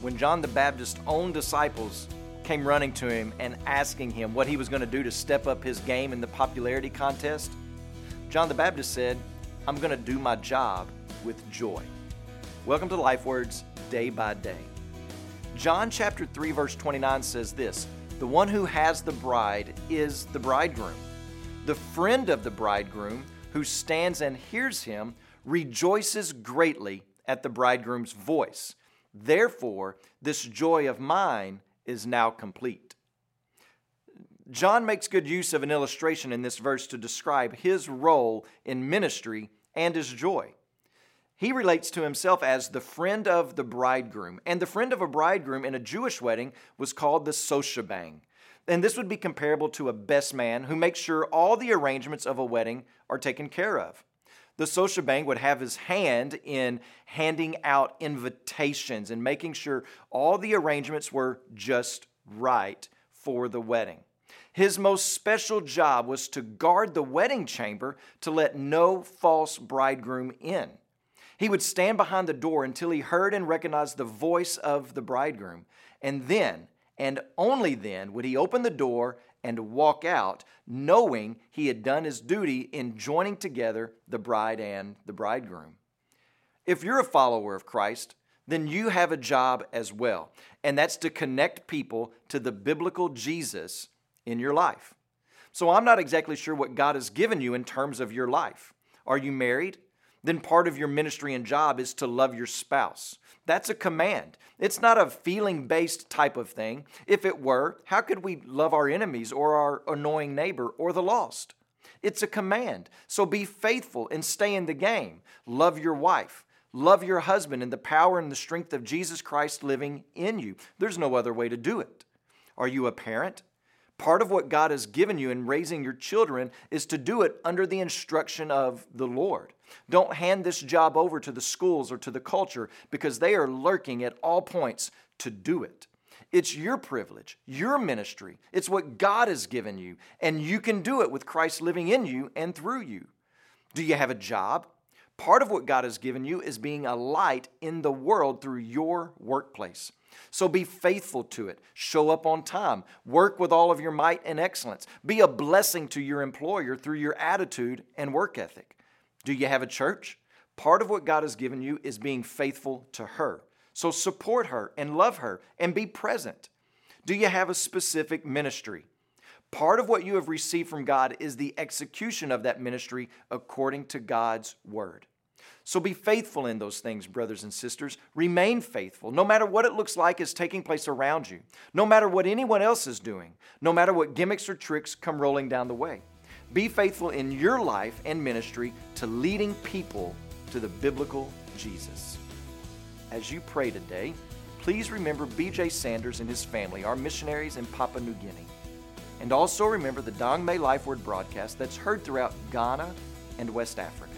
when John the Baptist's own disciples came running to him and asking him what he was going to do to step up his game in the popularity contest, John the Baptist said, I'm going to do my job with joy. Welcome to Life Words Day by Day. John chapter 3 verse 29 says this, "The one who has the bride is the bridegroom. The friend of the bridegroom who stands and hears him rejoices greatly at the bridegroom's voice. Therefore, this joy of mine is now complete." John makes good use of an illustration in this verse to describe his role in ministry and his joy. He relates to himself as the friend of the bridegroom. And the friend of a bridegroom in a Jewish wedding was called the shoshben. And this would be comparable to a best man who makes sure all the arrangements of a wedding are taken care of. The social bank would have his hand in handing out invitations and making sure all the arrangements were just right for the wedding. His most special job was to guard the wedding chamber to let no false bridegroom in. He would stand behind the door until he heard and recognized the voice of the bridegroom. And then, and only then, would he open the door and walk out, knowing he had done his duty in joining together the bride and the bridegroom. If you're a follower of Christ, then you have a job as well, and that's to connect people to the biblical Jesus in your life. So I'm not exactly sure what God has given you in terms of your life. Are you married? Then part of your ministry and job is to love your spouse. That's a command. It's not a feeling based type of thing. If it were, how could we love our enemies or our annoying neighbor or the lost? It's a command. So be faithful and stay in the game. Love your wife. Love your husband in the power and the strength of Jesus Christ living in you. There's no other way to do it. Are you a parent? Part of what God has given you in raising your children is to do it under the instruction of the Lord. Don't hand this job over to the schools or to the culture because they are lurking at all points to do it. It's your privilege, your ministry. It's what God has given you, and you can do it with Christ living in you and through you. Do you have a job? Part of what God has given you is being a light in the world through your workplace. So be faithful to it. Show up on time. Work with all of your might and excellence. Be a blessing to your employer through your attitude and work ethic. Do you have a church? Part of what God has given you is being faithful to her. So support her and love her and be present. Do you have a specific ministry? Part of what you have received from God is the execution of that ministry according to God's word. So be faithful in those things, brothers and sisters. Remain faithful, no matter what it looks like is taking place around you, no matter what anyone else is doing, no matter what gimmicks or tricks come rolling down the way. Be faithful in your life and ministry to leading people to the biblical Jesus. As you pray today, please remember BJ Sanders and his family, our missionaries in Papua New Guinea. And also remember the Dangme Life Word broadcast that's heard throughout Ghana and West Africa.